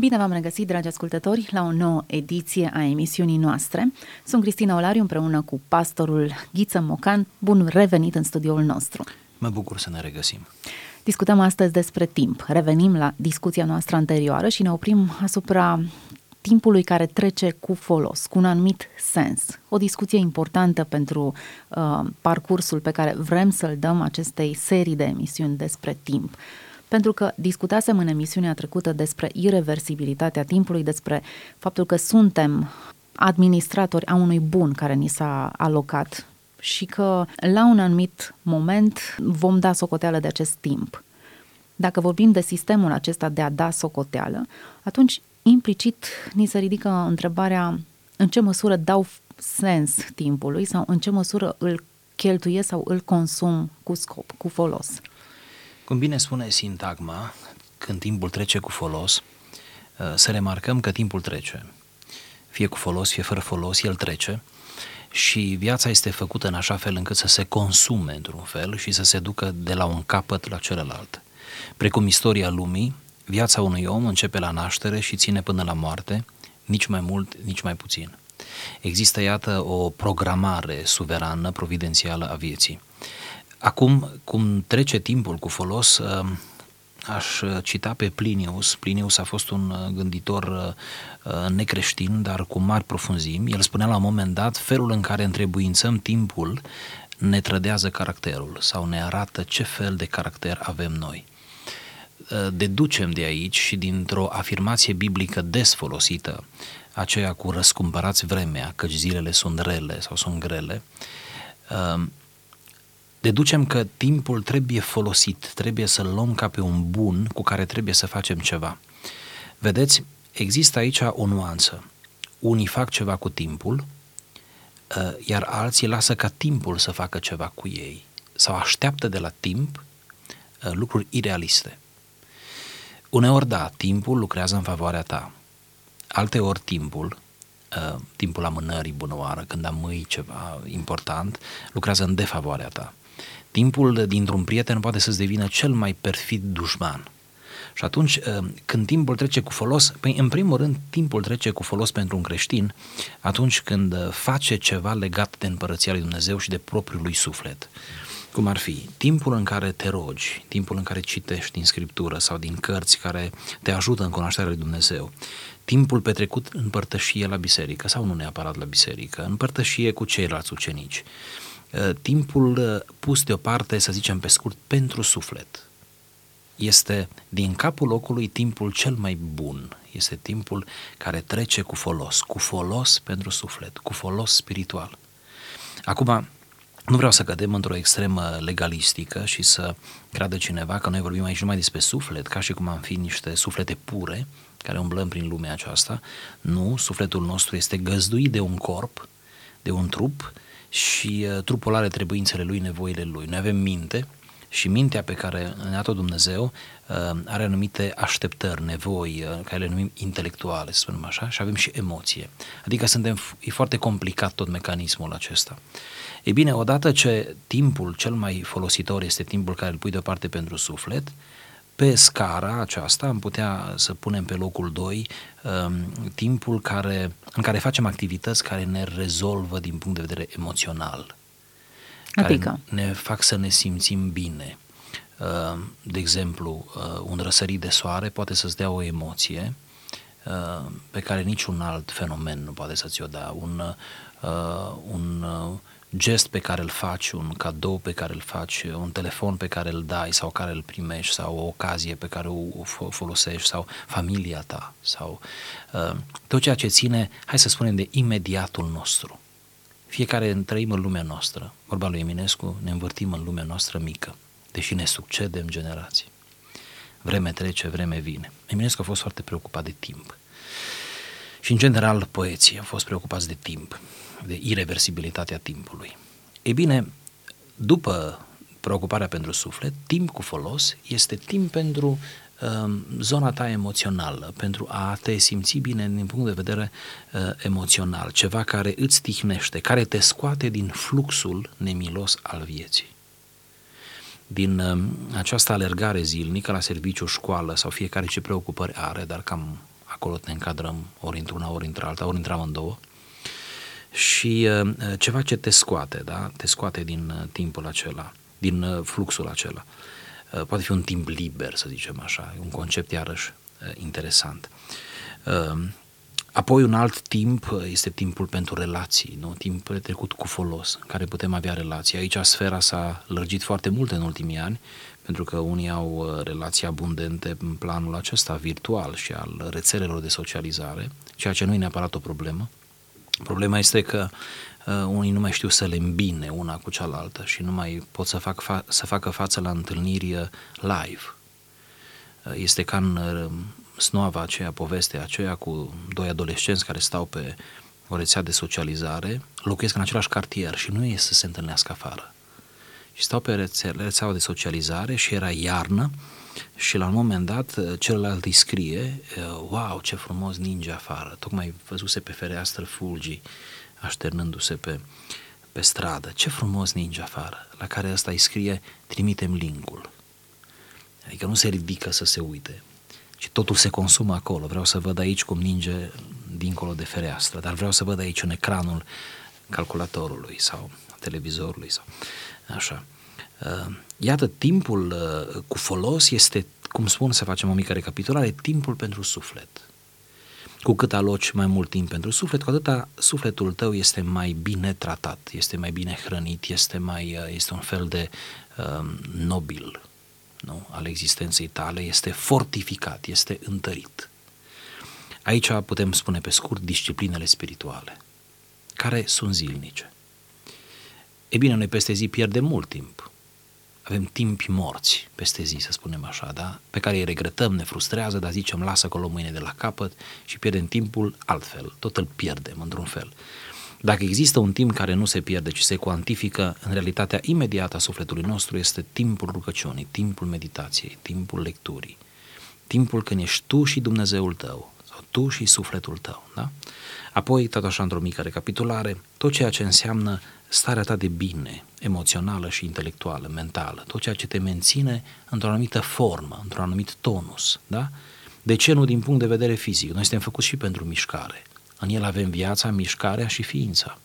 Bine v-am regăsit, dragi ascultători, la o nouă ediție a emisiunii noastre. Sunt Cristina Olariu împreună cu pastorul Ghiță Mocan. Bun revenit în studioul nostru! Mă bucur să ne regăsim! Discutăm astăzi despre timp. Revenim la discuția noastră anterioară și ne oprim asupra timpului care trece cu folos, cu un anumit sens. O discuție importantă pentru uh, parcursul pe care vrem să-l dăm acestei serii de emisiuni despre timp. Pentru că discutasem în emisiunea trecută despre irreversibilitatea timpului, despre faptul că suntem administratori a unui bun care ni s-a alocat și că la un anumit moment vom da socoteală de acest timp. Dacă vorbim de sistemul acesta de a da socoteală, atunci implicit ni se ridică întrebarea în ce măsură dau sens timpului sau în ce măsură îl cheltuiesc sau îl consum cu scop, cu folos. Cum bine spune sintagma, când timpul trece cu folos, uh, să remarcăm că timpul trece. Fie cu folos, fie fără folos, el trece și viața este făcută în așa fel încât să se consume într-un fel și să se ducă de la un capăt la celălalt. Precum istoria lumii, viața unui om începe la naștere și ține până la moarte, nici mai mult, nici mai puțin. Există, iată, o programare suverană, providențială a vieții. Acum, cum trece timpul cu folos, uh, aș cita pe Plinius. Plinius a fost un uh, gânditor uh, necreștin, dar cu mari profunzimi. El spunea la un moment dat, felul în care întrebuințăm timpul ne trădează caracterul sau ne arată ce fel de caracter avem noi. Deducem de aici și dintr-o afirmație biblică des folosită, aceea cu răscumpărați vremea, căci zilele sunt rele sau sunt grele, deducem că timpul trebuie folosit, trebuie să-l luăm ca pe un bun cu care trebuie să facem ceva. Vedeți, există aici o nuanță. Unii fac ceva cu timpul, ă, iar alții lasă ca timpul să facă ceva cu ei sau așteaptă de la timp ă, lucruri irealiste. Uneori, da, timpul lucrează în favoarea ta. Alteori, timpul, ă, timpul amânării bunăoară, când amâi ceva important, lucrează în defavoarea ta timpul dintr-un prieten poate să-ți devină cel mai perfid dușman. Și atunci, ă, când timpul trece cu folos, păi în primul rând, timpul trece cu folos pentru un creștin atunci când ă, face ceva legat de împărăția lui Dumnezeu și de propriul lui suflet. Cum ar fi timpul în care te rogi, timpul în care citești din scriptură sau din cărți care te ajută în cunoașterea lui Dumnezeu, timpul petrecut în părtășie la biserică sau nu neapărat la biserică, în părtășie cu ceilalți ucenici, Uh, timpul uh, pus deoparte, să zicem pe scurt, pentru suflet. Este din capul locului timpul cel mai bun. Este timpul care trece cu folos, cu folos pentru suflet, cu folos spiritual. Acum, nu vreau să cădem într-o extremă legalistică și să creadă cineva că noi vorbim aici numai despre suflet, ca și cum am fi niște suflete pure care umblăm prin lumea aceasta. Nu, sufletul nostru este găzduit de un corp, de un trup și uh, trupul are trebuințele lui, nevoile lui. Noi avem minte și mintea pe care ne-a dat-o Dumnezeu uh, are anumite așteptări, nevoi, uh, care le numim intelectuale, să spunem așa, și avem și emoție. Adică suntem, e foarte complicat tot mecanismul acesta. Ei bine, odată ce timpul cel mai folositor este timpul care îl pui deoparte pentru suflet, pe scara aceasta am putea să punem pe locul 2 um, timpul care, în care facem activități care ne rezolvă din punct de vedere emoțional. Adică? Care ne fac să ne simțim bine. Uh, de exemplu, uh, un răsărit de soare poate să-ți dea o emoție uh, pe care niciun alt fenomen nu poate să ți-o dea. Un, un gest pe care îl faci, un cadou pe care îl faci, un telefon pe care îl dai sau care îl primești sau o ocazie pe care o folosești sau familia ta sau uh, tot ceea ce ține, hai să spunem, de imediatul nostru. Fiecare trăim în lumea noastră. Vorba lui Eminescu, ne învârtim în lumea noastră mică, deși ne succedem generații. Vreme trece, vreme vine. Eminescu a fost foarte preocupat de timp. Și, în general, poeții au fost preocupați de timp de irreversibilitatea timpului. Ei bine, după preocuparea pentru suflet, timp cu folos este timp pentru uh, zona ta emoțională, pentru a te simți bine din punct de vedere uh, emoțional, ceva care îți tihnește, care te scoate din fluxul nemilos al vieții. Din uh, această alergare zilnică la serviciu, școală sau fiecare ce preocupări are, dar cam acolo ne încadrăm ori într-una, ori într-alta, ori într amândouă și uh, ceva ce te scoate, da? te scoate din uh, timpul acela, din uh, fluxul acela. Uh, poate fi un timp liber, să zicem așa, un concept iarăși uh, interesant. Uh, Apoi un alt timp este timpul pentru relații, nu? timp trecut cu folos, în care putem avea relații. Aici sfera s-a lărgit foarte mult în ultimii ani, pentru că unii au uh, relații abundente în planul acesta virtual și al rețelelor de socializare, ceea ce nu e neapărat o problemă. Problema este că uh, unii nu mai știu să le îmbine una cu cealaltă și nu mai pot să, fac fa- să facă față la întâlniri uh, live. Uh, este ca în uh, snoava aceea, povestea aceea cu doi adolescenți care stau pe o rețea de socializare, locuiesc în același cartier și nu ies să se întâlnească afară. Și stau pe rețea, rețeaua de socializare și era iarnă și la un moment dat celălalt îi scrie wow, ce frumos ninge afară. Tocmai văzuse pe fereastră fulgii așternându-se pe, pe stradă. Ce frumos ninge afară. La care ăsta îi scrie trimitem linkul. Adică nu se ridică să se uite, ci totul se consumă acolo. Vreau să văd aici cum ninge dincolo de fereastră, dar vreau să văd aici în ecranul calculatorului sau televizorului sau așa. Uh, iată, timpul uh, cu folos este, cum spun, să facem o mică recapitulare, timpul pentru suflet. Cu cât aloci mai mult timp pentru suflet, cu atâta sufletul tău este mai bine tratat, este mai bine hrănit, este, mai, uh, este un fel de uh, nobil, nu, al existenței tale este fortificat, este întărit. Aici putem spune pe scurt disciplinele spirituale, care sunt zilnice. E bine, noi peste zi pierdem mult timp. Avem timpi morți peste zi, să spunem așa, da? Pe care îi regretăm, ne frustrează, dar zicem lasă acolo mâine de la capăt și pierdem timpul altfel, tot îl pierdem într-un fel. Dacă există un timp care nu se pierde, ci se cuantifică în realitatea imediată a sufletului nostru, este timpul rugăciunii, timpul meditației, timpul lecturii, timpul când ești tu și Dumnezeul tău, sau tu și sufletul tău. Da? Apoi, tot așa într-o mică recapitulare, tot ceea ce înseamnă starea ta de bine, emoțională și intelectuală, mentală, tot ceea ce te menține într-o anumită formă, într-un anumit tonus. Da? De ce nu din punct de vedere fizic? Noi suntem făcuți și pentru mișcare. În el avem viața, mișcarea și ființa.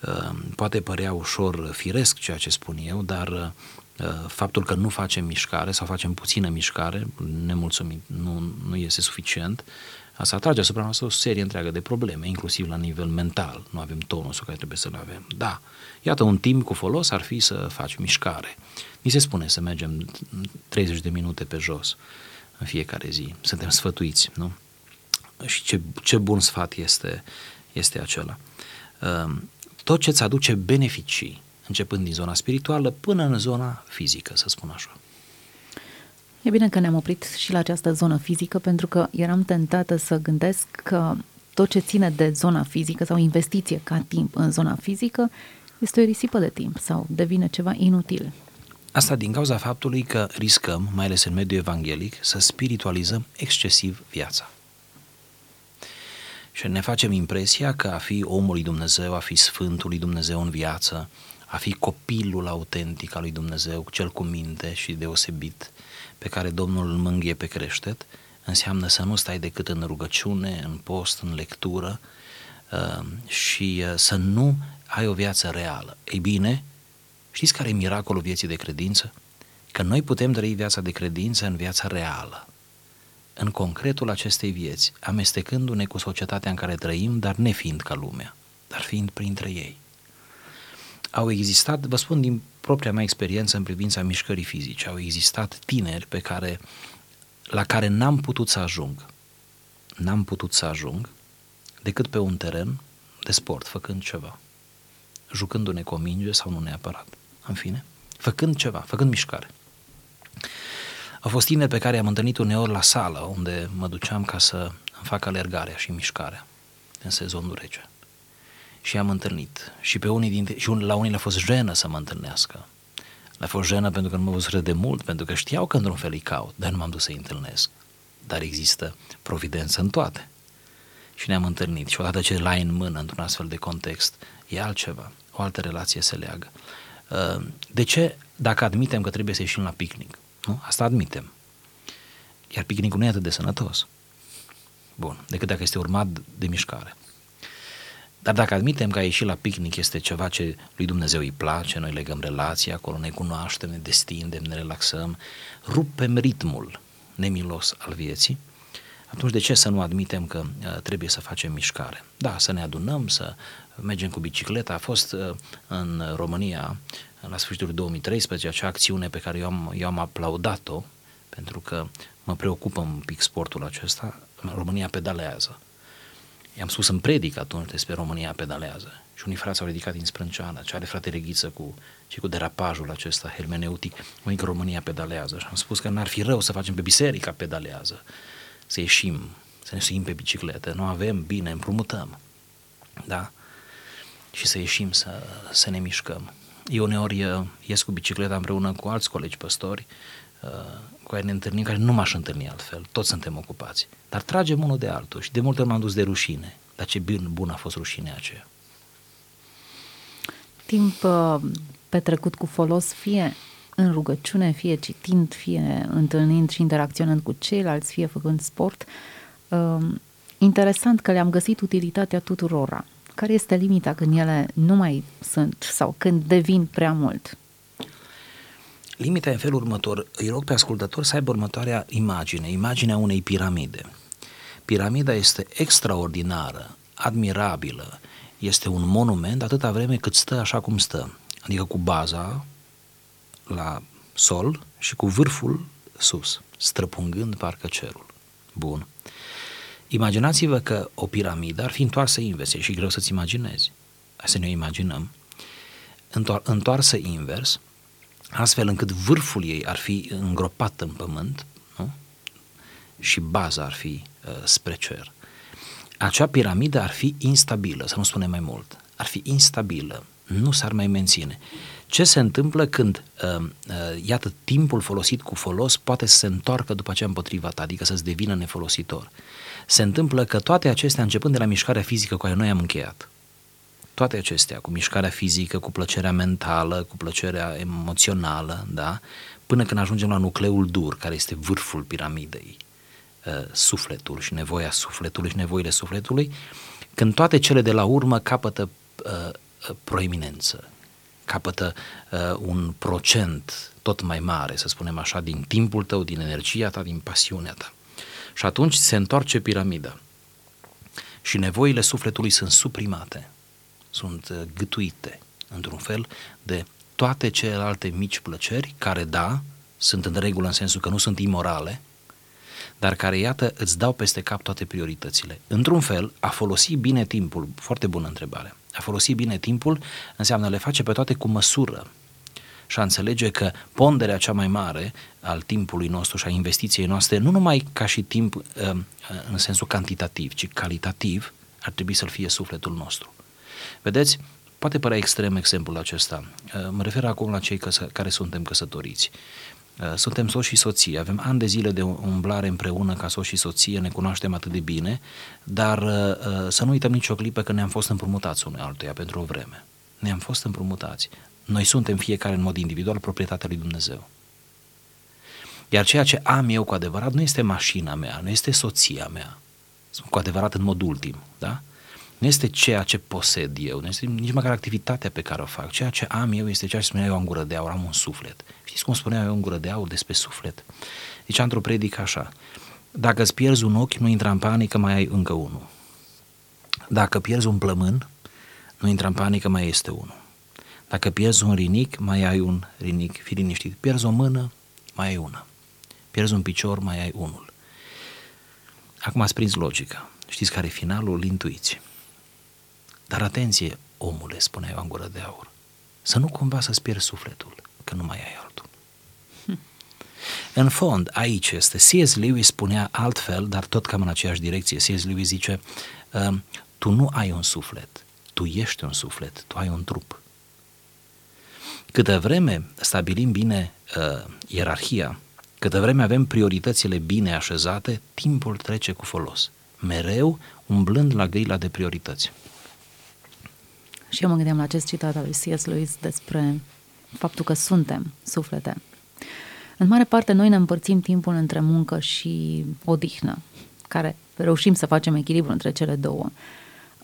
Ehm, poate părea ușor firesc ceea ce spun eu, dar ehm, faptul că nu facem mișcare sau facem puțină mișcare, nemulțumit, nu, nu este suficient, asta atrage asupra noastră o serie întreagă de probleme, inclusiv la nivel mental. Nu avem tonusul care trebuie să-l avem. Da, iată, un timp cu folos ar fi să faci mișcare. Mi se spune să mergem 30 de minute pe jos în fiecare zi. Suntem sfătuiți, nu? și ce, ce bun sfat este, este acela. Ehm, tot ce îți aduce beneficii, începând din zona spirituală până în zona fizică, să spun așa. E bine că ne-am oprit și la această zonă fizică, pentru că eram tentată să gândesc că tot ce ține de zona fizică sau investiție ca timp în zona fizică este o risipă de timp sau devine ceva inutil. Asta din cauza faptului că riscăm, mai ales în mediul evanghelic, să spiritualizăm excesiv viața. Și ne facem impresia că a fi omul lui Dumnezeu, a fi Sfântul lui Dumnezeu în viață, a fi copilul autentic al lui Dumnezeu, cel cu minte și deosebit, pe care Domnul îl mângâie pe creștet, înseamnă să nu stai decât în rugăciune, în post, în lectură uh, și uh, să nu ai o viață reală. Ei bine, știți care e miracolul vieții de credință? Că noi putem trăi viața de credință în viața reală în concretul acestei vieți, amestecându-ne cu societatea în care trăim, dar nefiind ca lumea, dar fiind printre ei. Au existat, vă spun din propria mea experiență în privința mișcării fizice, au existat tineri pe care, la care n-am putut să ajung. N-am putut să ajung decât pe un teren de sport, făcând ceva. Jucându-ne cu o minge sau nu neapărat. În fine, făcând ceva, făcând mișcare. Au fost tineri pe care am întâlnit uneori la sală, unde mă duceam ca să îmi fac alergarea și mișcarea în sezonul rece. Și am întâlnit. Și pe unii dintre, și la unii le-a fost jenă să mă întâlnească. Le-a fost jenă pentru că nu mă văzut de mult, pentru că știau că într-un fel îi caut, dar nu m-am dus să-i întâlnesc. Dar există providență în toate. Și ne-am întâlnit. Și odată ce lai în mână, într-un astfel de context, e altceva. O altă relație se leagă. Uh, de ce, dacă admitem că trebuie să ieșim la picnic, nu? Asta admitem. Iar picnicul nu e atât de sănătos. Bun, decât dacă este urmat de mișcare. Dar dacă admitem că a ieșit la picnic este ceva ce lui Dumnezeu îi place, noi legăm relația acolo, ne cunoaștem, ne destindem, ne relaxăm, rupem ritmul nemilos al vieții, atunci de ce să nu admitem că uh, trebuie să facem mișcare? Da, să ne adunăm, să mergem cu bicicleta. A fost uh, în România, la sfârșitul 2013, acea acțiune pe care eu am, eu am aplaudat-o, pentru că mă preocupă un pic sportul acesta, România pedalează. I-am spus în predic atunci despre România pedalează. Și unii frați au ridicat din sprânceană, ce are frate Reghiță cu, și cu derapajul acesta hermeneutic, unii că România pedalează. Și am spus că n-ar fi rău să facem pe biserica pedalează, să ieșim, să ne suim pe bicicletă. Nu avem, bine, împrumutăm. Da? Și să ieșim, să, să ne mișcăm. Eu uneori uh, ies cu bicicleta împreună cu alți colegi păstori, uh, cu care ne întâlnim, care nu m-aș întâlni altfel, toți suntem ocupați. Dar tragem unul de altul și de multe ori m-am dus de rușine. Dar ce bun, bun a fost rușinea aceea. Timp uh, petrecut cu folos, fie în rugăciune, fie citind, fie întâlnind și interacționând cu ceilalți, fie făcând sport. Uh, interesant că le-am găsit utilitatea tuturora. Care este limita când ele nu mai sunt sau când devin prea mult? Limita e în felul următor. Îi rog pe ascultător să aibă următoarea imagine, imaginea unei piramide. Piramida este extraordinară, admirabilă, este un monument atâta vreme cât stă așa cum stă, adică cu baza la sol și cu vârful sus, străpungând parcă cerul. Bun. Imaginați-vă că o piramidă ar fi întoarsă invers, e și greu să-ți imaginezi. Hai să ne imaginăm. Întoar- întoarsă invers, astfel încât vârful ei ar fi îngropat în pământ nu? și baza ar fi uh, spre cer. Acea piramidă ar fi instabilă, să nu spunem mai mult, ar fi instabilă, nu s-ar mai menține. Ce se întâmplă când, uh, uh, iată, timpul folosit cu folos poate să se întoarcă după aceea împotriva ta, adică să-ți devină nefolositor? Se întâmplă că toate acestea, începând de la mișcarea fizică cu care noi am încheiat, toate acestea, cu mișcarea fizică, cu plăcerea mentală, cu plăcerea emoțională, da? până când ajungem la nucleul dur, care este vârful piramidei, uh, sufletul și nevoia sufletului și nevoile sufletului, când toate cele de la urmă capătă uh, uh proeminență, capătă uh, un procent tot mai mare, să spunem așa, din timpul tău, din energia ta, din pasiunea ta. Și atunci se întoarce piramida și nevoile sufletului sunt suprimate sunt uh, gâtuite, într-un fel, de toate celelalte mici plăceri, care, da, sunt în regulă în sensul că nu sunt imorale, dar care, iată, îți dau peste cap toate prioritățile. Într-un fel, a folosi bine timpul, foarte bună întrebare, a folosi bine timpul înseamnă le face pe toate cu măsură și a înțelege că ponderea cea mai mare al timpului nostru și a investiției noastre, nu numai ca și timp uh, uh, în sensul cantitativ, ci calitativ, ar trebui să-l fie sufletul nostru. Vedeți, poate părea extrem exemplul acesta. Uh, mă refer acum la cei căsă, care suntem căsătoriți. Uh, suntem soți și soție, avem ani de zile de umblare împreună ca soți și soție, ne cunoaștem atât de bine, dar uh, să nu uităm nicio clipă că ne-am fost împrumutați unul altuia pentru o vreme. Ne-am fost împrumutați. Noi suntem fiecare în mod individual proprietatea lui Dumnezeu. Iar ceea ce am eu cu adevărat nu este mașina mea, nu este soția mea, cu adevărat în mod ultim, da? Nu este ceea ce posed eu, nu este nici măcar activitatea pe care o fac. Ceea ce am eu este ceea ce spunea eu am gură de aur, am un suflet. Știți cum spunea eu în gură de aur despre suflet? Deci într-o predică așa, dacă îți pierzi un ochi, nu intra în panică, mai ai încă unul. Dacă pierzi un plămân, nu intra în panică, mai este unul. Dacă pierzi un rinic, mai ai un rinic, fi liniștit. Pierzi o mână, mai ai una. Pierzi un picior, mai ai unul. Acum ați prins logica. Știți care e finalul? Intuiție. Dar atenție, omule, spunea Ioan Gură de Aur, să nu cumva să-ți pierzi sufletul, că nu mai ai altul. Hm. În fond, aici este, C.S. Lewis spunea altfel, dar tot cam în aceeași direcție. C.S. Lewis zice, uh, tu nu ai un suflet, tu ești un suflet, tu ai un trup. Câtă vreme stabilim bine uh, ierarhia, câtă vreme avem prioritățile bine așezate, timpul trece cu folos. Mereu umblând la grila de priorități. Și eu mă gândeam la acest citat al lui C.S. Lewis despre faptul că suntem suflete. În mare parte, noi ne împărțim timpul între muncă și odihnă, care reușim să facem echilibru între cele două.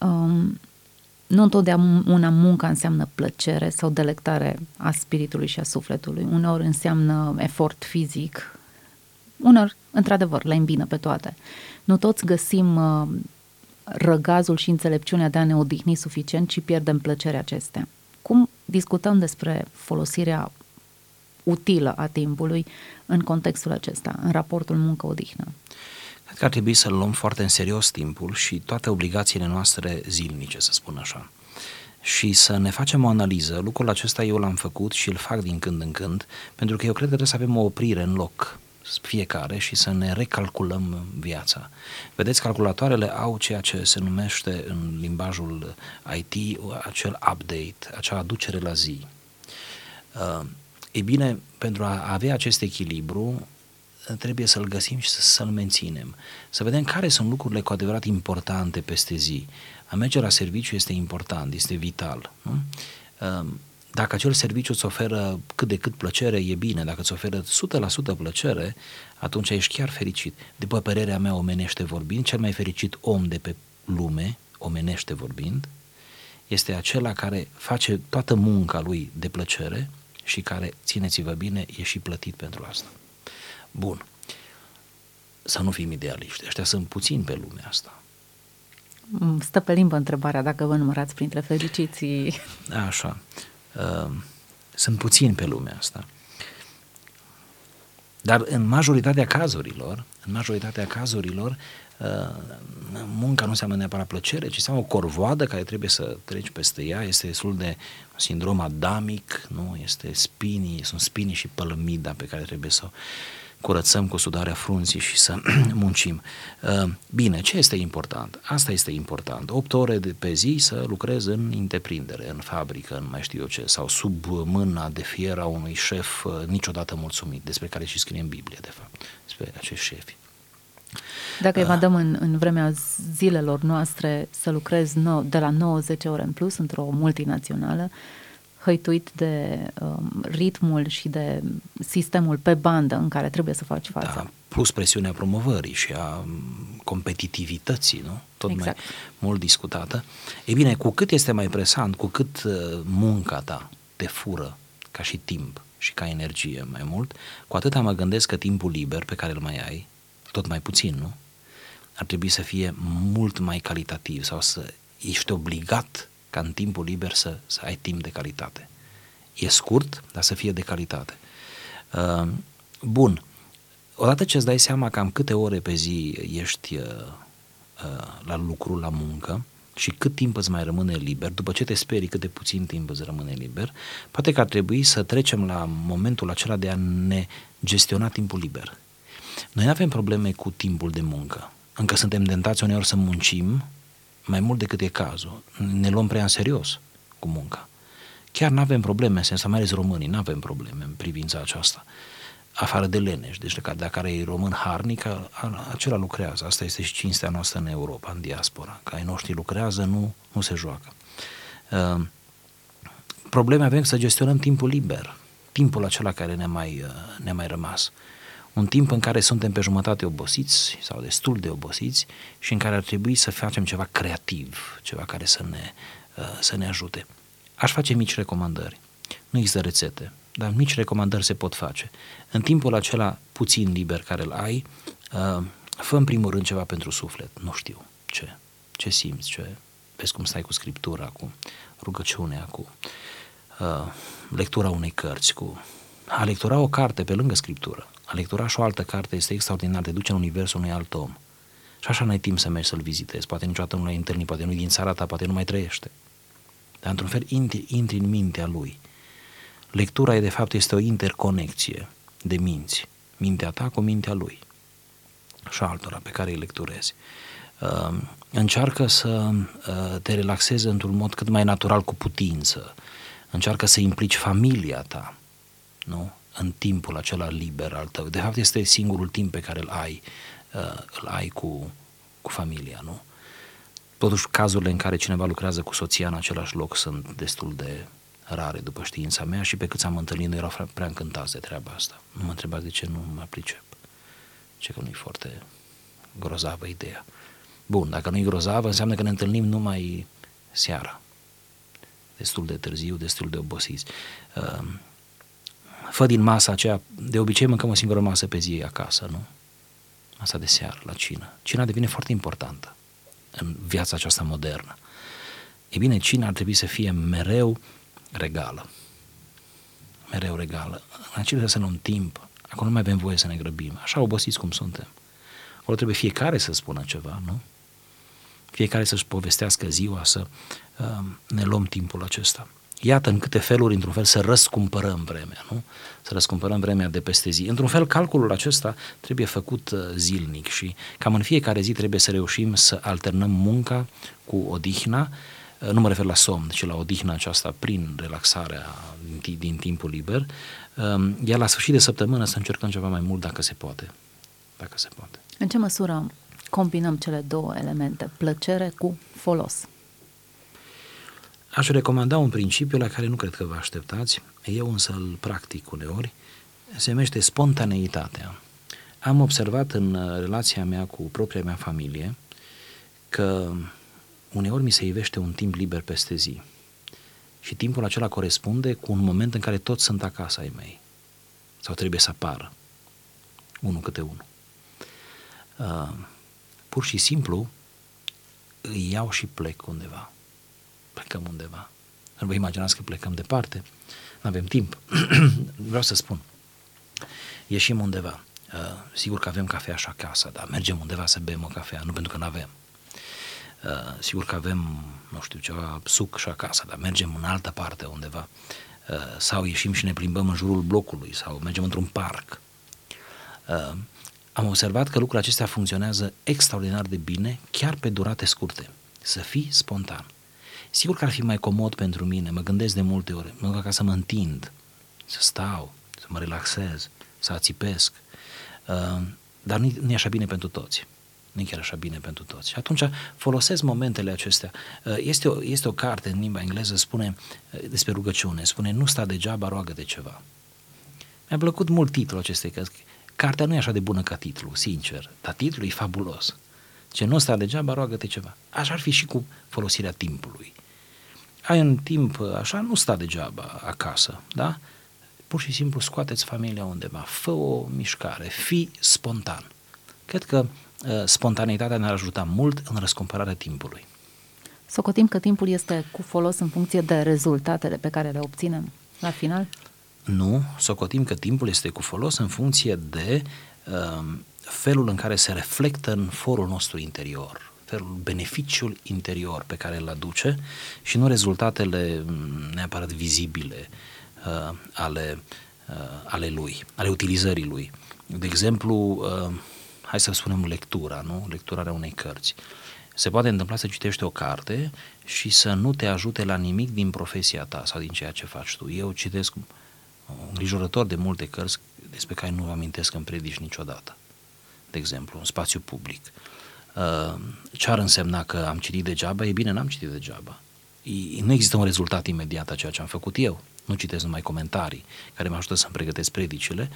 Um, nu întotdeauna munca înseamnă plăcere sau delectare a spiritului și a sufletului. Uneori înseamnă efort fizic, uneori, într-adevăr, le îmbină pe toate. Nu toți găsim uh, răgazul și înțelepciunea de a ne odihni suficient, ci pierdem plăcerea acestea. Cum discutăm despre folosirea utilă a timpului în contextul acesta, în raportul muncă-odihnă? Cred că ar trebui să luăm foarte în serios timpul și toate obligațiile noastre zilnice, să spun așa. Și să ne facem o analiză. Lucrul acesta eu l-am făcut și îl fac din când în când, pentru că eu cred că trebuie să avem o oprire în loc fiecare și să ne recalculăm viața. Vedeți, calculatoarele au ceea ce se numește în limbajul IT acel update, acea aducere la zi. Uh, e bine, pentru a avea acest echilibru, trebuie să-l găsim și să-l menținem. Să vedem care sunt lucrurile cu adevărat importante peste zi. A merge la serviciu este important, este vital. Nu? Ehm, dacă acel serviciu îți oferă cât de cât plăcere, e bine. Dacă îți oferă 100% plăcere, atunci ești chiar fericit. După părerea mea, omenește vorbind, cel mai fericit om de pe lume, omenește vorbind, este acela care face toată munca lui de plăcere și care, țineți-vă bine, e și plătit pentru asta. Bun. Să nu fim idealiști. Ăștia sunt puțini pe lumea asta. Mm, stă pe limbă întrebarea dacă vă numărați printre fericiții. Așa. Uh, sunt puțini pe lumea asta. Dar în majoritatea cazurilor, în majoritatea cazurilor, uh, munca nu înseamnă neapărat plăcere, ci înseamnă o corvoadă care trebuie să treci peste ea, este destul de sindrom adamic, nu? Este spinii, sunt spinii și pălămida pe care trebuie să o curățăm cu sudarea frunții și să muncim. Uh, bine, ce este important? Asta este important. 8 ore de pe zi să lucrez în întreprindere, în fabrică, în mai știu eu ce, sau sub mâna de fier a unui șef uh, niciodată mulțumit, despre care și scrie în Biblie, de fapt, despre acești șefi. Dacă îi dăm în, în vremea zilelor noastre să lucrez nou, de la 9-10 ore în plus într-o multinațională, hăituit de um, ritmul și de sistemul pe bandă în care trebuie să faci față. Da, plus presiunea promovării și a um, competitivității, nu? Tot exact. mai mult discutată. E bine, cu cât este mai presant, cu cât uh, munca ta te fură ca și timp și ca energie mai mult, cu atât mă gândesc că timpul liber pe care îl mai ai, tot mai puțin, nu? Ar trebui să fie mult mai calitativ sau să ești obligat ca în timpul liber să, să ai timp de calitate. E scurt, dar să fie de calitate. Uh, bun. Odată ce îți dai seama cam câte ore pe zi ești uh, uh, la lucru, la muncă, și cât timp îți mai rămâne liber, după ce te sperii cât de puțin timp îți rămâne liber, poate că ar trebui să trecem la momentul acela de a ne gestiona timpul liber. Noi nu avem probleme cu timpul de muncă. Încă suntem tentați uneori să muncim mai mult decât e cazul. Ne luăm prea în serios cu munca. Chiar nu avem probleme, în sensul, mai ales românii, nu avem probleme în privința aceasta. Afară de leneș, deci dacă are e român harnic, acela lucrează. Asta este și cinstea noastră în Europa, în diaspora. Că ai noștri lucrează, nu, nu se joacă. Uh, probleme avem să gestionăm timpul liber, timpul acela care ne-a mai, uh, ne mai rămas. Uh, un timp în care suntem pe jumătate obosiți sau destul de obosiți și în care ar trebui să facem ceva creativ, ceva care să ne, uh, să ne ajute. Aș face mici recomandări. Nu există rețete, dar mici recomandări se pot face. În timpul acela puțin liber care îl ai, uh, fă în primul rând ceva pentru suflet. Nu știu ce, ce simți, ce, vezi cum stai cu scriptura, cu rugăciunea, cu uh, lectura unei cărți, cu a lectura o carte pe lângă scriptură a lectura și o altă carte este extraordinar, te duce în universul unui alt om. Și așa n-ai timp să mergi să-l vizitezi, poate niciodată nu l-ai întâlnit, poate nu din țara ta, poate nu mai trăiește. Dar într-un fel intri, intri în mintea lui. Lectura, e, de fapt, este o interconexie de minți. Mintea ta cu mintea lui și altora pe care îi lecturezi. Uh, încearcă să uh, te relaxezi într-un mod cât mai natural cu putință. Încearcă să implici familia ta, nu? În timpul acela liber al tău. De fapt, este singurul timp pe care îl ai, uh, îl ai cu, cu familia, nu? Totuși, cazurile în care cineva lucrează cu soția în același loc sunt destul de rare, după știința mea, și pe cât am întâlnit, nu erau prea încântați de treaba asta. Nu mă întrebați de ce nu mă pricep. Ce că nu e foarte grozavă ideea. Bun, dacă nu e grozavă, înseamnă că ne întâlnim numai seara. Destul de târziu, destul de obosiți. Uh, fă din masa aceea, de obicei mâncăm o singură masă pe zi acasă, nu? Masa de seară, la cină. Cina devine foarte importantă în viața aceasta modernă. E bine, cina ar trebui să fie mereu regală. Mereu regală. În acele să luăm timp. Acum nu mai avem voie să ne grăbim. Așa obosiți cum suntem. Acolo trebuie fiecare să spună ceva, nu? Fiecare să-și povestească ziua, să uh, ne luăm timpul acesta. Iată în câte feluri, într-un fel, să răscumpărăm vremea, nu? Să răscumpărăm vremea de peste zi. Într-un fel, calculul acesta trebuie făcut uh, zilnic și cam în fiecare zi trebuie să reușim să alternăm munca cu odihna, uh, nu mă refer la somn, ci la odihna aceasta prin relaxarea din, din timpul liber, um, iar la sfârșit de săptămână să încercăm ceva mai mult dacă se poate. Dacă se poate. În ce măsură combinăm cele două elemente, plăcere cu folos? Aș recomanda un principiu la care nu cred că vă așteptați, eu însă îl practic uneori, se numește spontaneitatea. Am observat în relația mea cu propria mea familie că uneori mi se ivește un timp liber peste zi. Și timpul acela corespunde cu un moment în care toți sunt acasă ai mei. Sau trebuie să apară. Unul câte unul. Uh, pur și simplu îi iau și plec undeva plecăm undeva. Nu vă imaginați că plecăm departe, nu avem timp. Vreau să spun, ieșim undeva. Uh, sigur că avem cafea și acasă, dar mergem undeva să bem o cafea, nu pentru că nu avem. Uh, sigur că avem, nu știu, ceva suc și acasă, dar mergem în altă parte undeva. Uh, sau ieșim și ne plimbăm în jurul blocului, sau mergem într-un parc. Uh, am observat că lucrurile acestea funcționează extraordinar de bine, chiar pe durate scurte. Să fii spontan. Sigur că ar fi mai comod pentru mine, mă gândesc de multe ori, mă duc ca să mă întind, să stau, să mă relaxez, să ațipesc, uh, dar nu, nu e așa bine pentru toți. Nu e chiar așa bine pentru toți. Și atunci folosesc momentele acestea. Uh, este o, este o carte în limba engleză, spune uh, despre rugăciune, spune nu sta degeaba, roagă de ceva. Mi-a plăcut mult titlul acestei cărți. Cartea nu e așa de bună ca titlu, sincer, dar titlul e fabulos. Ce nu sta degeaba, roagă-te ceva. Așa ar fi și cu folosirea timpului ai un timp așa, nu sta degeaba acasă, da? Pur și simplu scoateți familia undeva, fă o mișcare, fii spontan. Cred că uh, spontaneitatea ne-ar ajuta mult în răscumpărarea timpului. Socotim că timpul este cu folos în funcție de rezultatele pe care le obținem la final? Nu, socotim că timpul este cu folos în funcție de uh, felul în care se reflectă în forul nostru interior, felul, beneficiul interior pe care îl aduce și nu rezultatele mm, neapărat vizibile uh, ale, uh, ale lui, ale utilizării lui. De exemplu, uh, hai să spunem lectura, nu? Lecturarea unei cărți. Se poate întâmpla să citești o carte și să nu te ajute la nimic din profesia ta sau din ceea ce faci tu. Eu citesc îngrijorător de multe cărți despre care nu amintesc în predici niciodată. De exemplu, în spațiu public. Uh, Uh, ce ar însemna că am citit degeaba? E bine, n-am citit degeaba. Nu există un rezultat imediat a ceea ce am făcut eu. Nu citesc numai comentarii care mă ajută să-mi pregătesc predicile,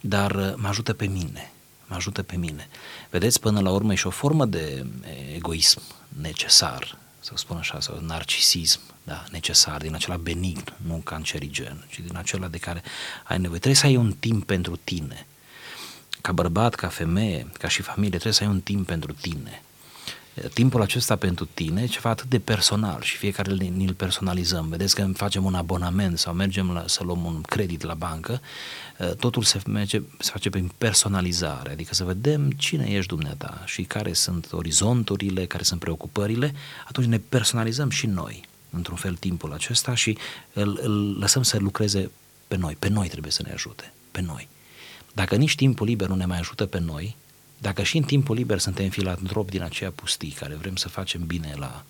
dar uh, mă ajută pe mine. Mă ajută pe mine. Vedeți, până la urmă e și o formă de egoism necesar, să spun așa, sau narcisism, da, necesar, din acela benign, nu cancerigen, ci din acela de care ai nevoie. Trebuie să ai un timp pentru tine ca bărbat, ca femeie, ca și familie, trebuie să ai un timp pentru tine. Timpul acesta pentru tine e ceva atât de personal și fiecare ni-l personalizăm. Vedeți că facem un abonament sau mergem la, să luăm un credit la bancă, totul se, merge, se face prin personalizare, adică să vedem cine ești dumneata și care sunt orizonturile, care sunt preocupările, atunci ne personalizăm și noi, într-un fel, timpul acesta și îl, îl lăsăm să lucreze pe noi. Pe noi trebuie să ne ajute, pe noi. Dacă nici timpul liber nu ne mai ajută pe noi, dacă și în timpul liber suntem filantropi din aceea pustii care vrem să facem bine la,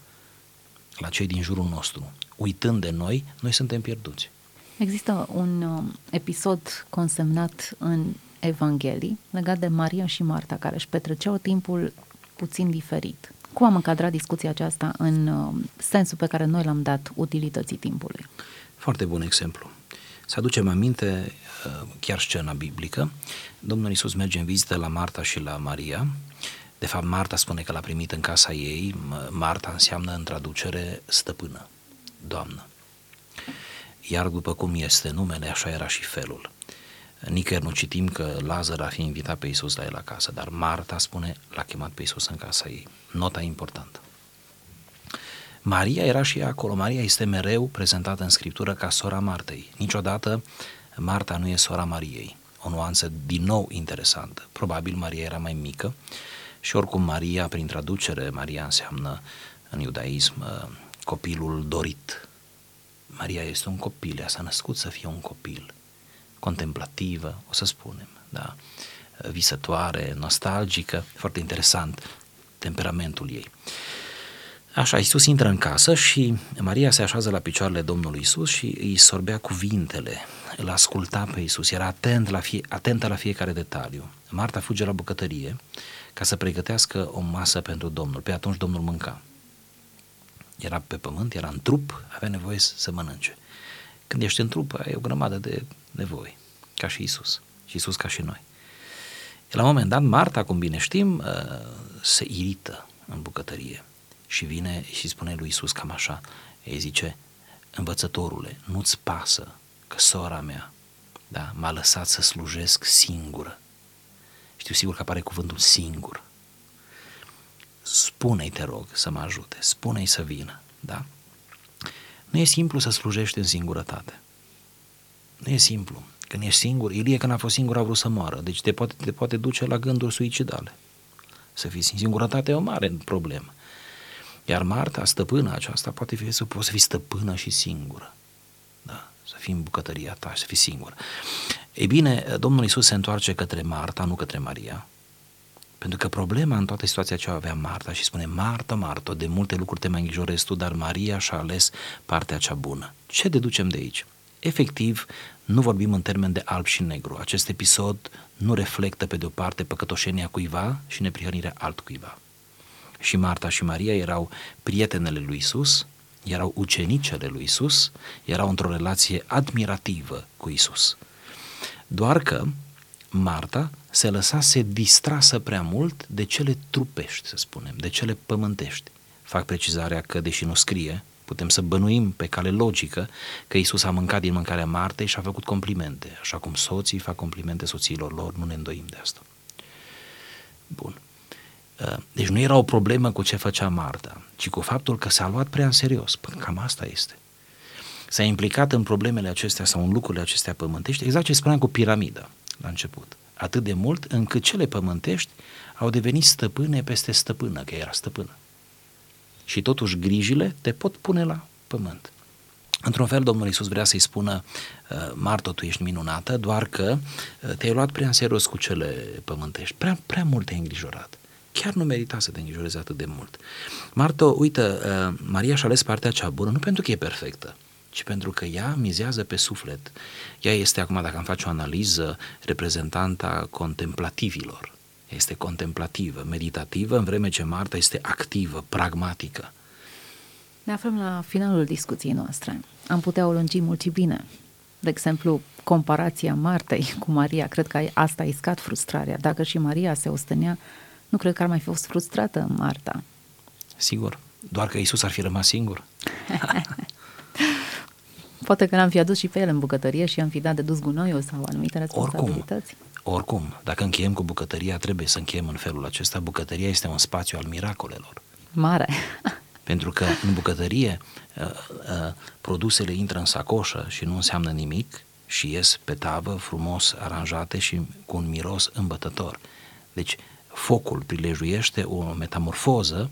la cei din jurul nostru, uitând de noi, noi suntem pierduți. Există un uh, episod consemnat în Evanghelii legat de Maria și Marta care își petreceau timpul puțin diferit. Cum am încadrat discuția aceasta în uh, sensul pe care noi l-am dat utilității timpului? Foarte bun exemplu. Să aducem aminte uh, chiar scena biblică. Domnul Iisus merge în vizită la Marta și la Maria. De fapt, Marta spune că l-a primit în casa ei. Marta înseamnă în traducere stăpână, doamnă. Iar după cum este numele, așa era și felul. Nicăieri nu citim că Lazar a fi invitat pe Iisus la el acasă, dar Marta spune, l-a chemat pe Iisus în casa ei. Nota importantă. Maria era și ea acolo. Maria este mereu prezentată în Scriptură ca sora Martei. Niciodată Marta nu e sora Mariei. O nuanță din nou interesantă. Probabil Maria era mai mică și oricum Maria, prin traducere, Maria înseamnă în iudaism uh, copilul dorit. Maria este un copil, ea s-a născut să fie un copil, contemplativă, o să spunem, da? visătoare, nostalgică, foarte interesant temperamentul ei. Așa, Iisus intră în casă și Maria se așează la picioarele Domnului Iisus și îi sorbea cuvintele, îl asculta pe Iisus, era atent la fie, atentă la fiecare detaliu. Marta fuge la bucătărie ca să pregătească o masă pentru Domnul. Pe atunci Domnul mânca. Era pe pământ, era în trup, avea nevoie să mănânce. Când ești în trup, ai o grămadă de nevoi, ca și Isus. Și Isus ca și noi. La un moment dat, Marta, cum bine știm, uh, se irită în bucătărie și vine și spune lui Isus cam așa, ei zice, învățătorule, nu-ți pasă că sora mea da, m-a lăsat să slujesc singură. Știu sigur că apare cuvântul singur. Spune-i, te rog, să mă ajute, spune-i să vină, da? Nu e simplu să slujești în singurătate. Nu e simplu. Când ești singur, Ilie când a fost singur a vrut să moară, deci te poate, te poate duce la gânduri suicidale. Să fii în singurătate e o mare problemă. Iar Marta, stăpâna aceasta, poate fi să poți să fii stăpână și singură. Da? Să fii în bucătăria ta și să fii singură. Ei bine, Domnul Isus se întoarce către Marta, nu către Maria. Pentru că problema în toată situația ce avea Marta și spune Marta, Marta, de multe lucruri te mai îngrijorezi tu, dar Maria și-a ales partea cea bună. Ce deducem de aici? Efectiv, nu vorbim în termen de alb și negru. Acest episod nu reflectă pe de o parte păcătoșenia cuiva și neprihănirea altcuiva și Marta și Maria erau prietenele lui Isus, erau ucenicele lui Isus, erau într-o relație admirativă cu Isus. Doar că Marta se lăsase distrasă prea mult de cele trupești, să spunem, de cele pământești. Fac precizarea că, deși nu scrie, putem să bănuim pe cale logică că Isus a mâncat din mâncarea Martei și a făcut complimente, așa cum soții fac complimente soțiilor lor, nu ne îndoim de asta. Bun. Uh, deci nu era o problemă cu ce făcea Marta, ci cu faptul că s-a luat prea în serios. Păi cam asta este. S-a implicat în problemele acestea sau în lucrurile acestea pământești, exact ce spuneam cu piramida la început. Atât de mult încât cele pământești au devenit stăpâne peste stăpână, că era stăpână. Și totuși grijile te pot pune la pământ. Într-un fel, Domnul Iisus vrea să-i spună, uh, Marto, tu ești minunată, doar că uh, te-ai luat prea în serios cu cele pământești. Prea, prea mult te-ai îngrijorat chiar nu merita să te îngrijorezi atât de mult. Marto, uite, uh, Maria și-a ales partea cea bună, nu pentru că e perfectă, ci pentru că ea mizează pe suflet. Ea este acum, dacă am face o analiză, reprezentanta contemplativilor. Este contemplativă, meditativă, în vreme ce Marta este activă, pragmatică. Ne aflăm la finalul discuției noastre. Am putea o lungi mult și bine. De exemplu, comparația Martei cu Maria, cred că asta a iscat frustrarea. Dacă și Maria se ostenea, nu cred că ar mai fi fost frustrată Marta. Sigur, doar că Isus ar fi rămas singur. Poate că l-am fi adus și pe el în bucătărie și am fi dat de dus gunoiul sau anumite responsabilități. Oricum, oricum, dacă încheiem cu bucătăria, trebuie să încheiem în felul acesta. Bucătăria este un spațiu al miracolelor. Mare. Pentru că în bucătărie uh, uh, produsele intră în sacoșă și nu înseamnă nimic și ies pe tavă frumos aranjate și cu un miros îmbătător. Deci focul prilejuiește o metamorfoză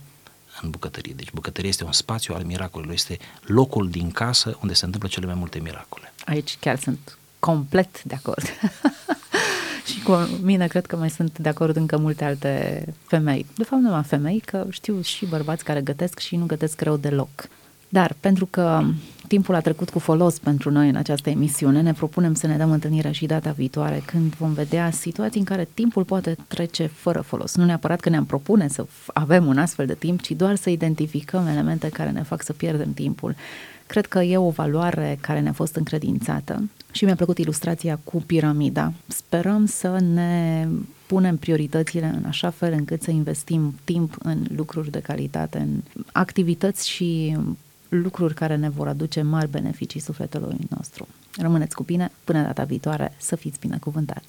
în bucătărie. Deci bucătăria este un spațiu al miracolelor, este locul din casă unde se întâmplă cele mai multe miracole. Aici chiar sunt complet de acord. și cu mine cred că mai sunt de acord încă multe alte femei. De fapt, nu numai femei, că știu și bărbați care gătesc și nu gătesc rău deloc. Dar pentru că timpul a trecut cu folos pentru noi în această emisiune. Ne propunem să ne dăm întâlnire și data viitoare când vom vedea situații în care timpul poate trece fără folos. Nu neapărat că ne-am propune să avem un astfel de timp, ci doar să identificăm elemente care ne fac să pierdem timpul. Cred că e o valoare care ne-a fost încredințată și mi-a plăcut ilustrația cu piramida. Sperăm să ne punem prioritățile în așa fel încât să investim timp în lucruri de calitate, în activități și lucruri care ne vor aduce mari beneficii sufletului nostru. Rămâneți cu bine, până data viitoare, să fiți binecuvântați!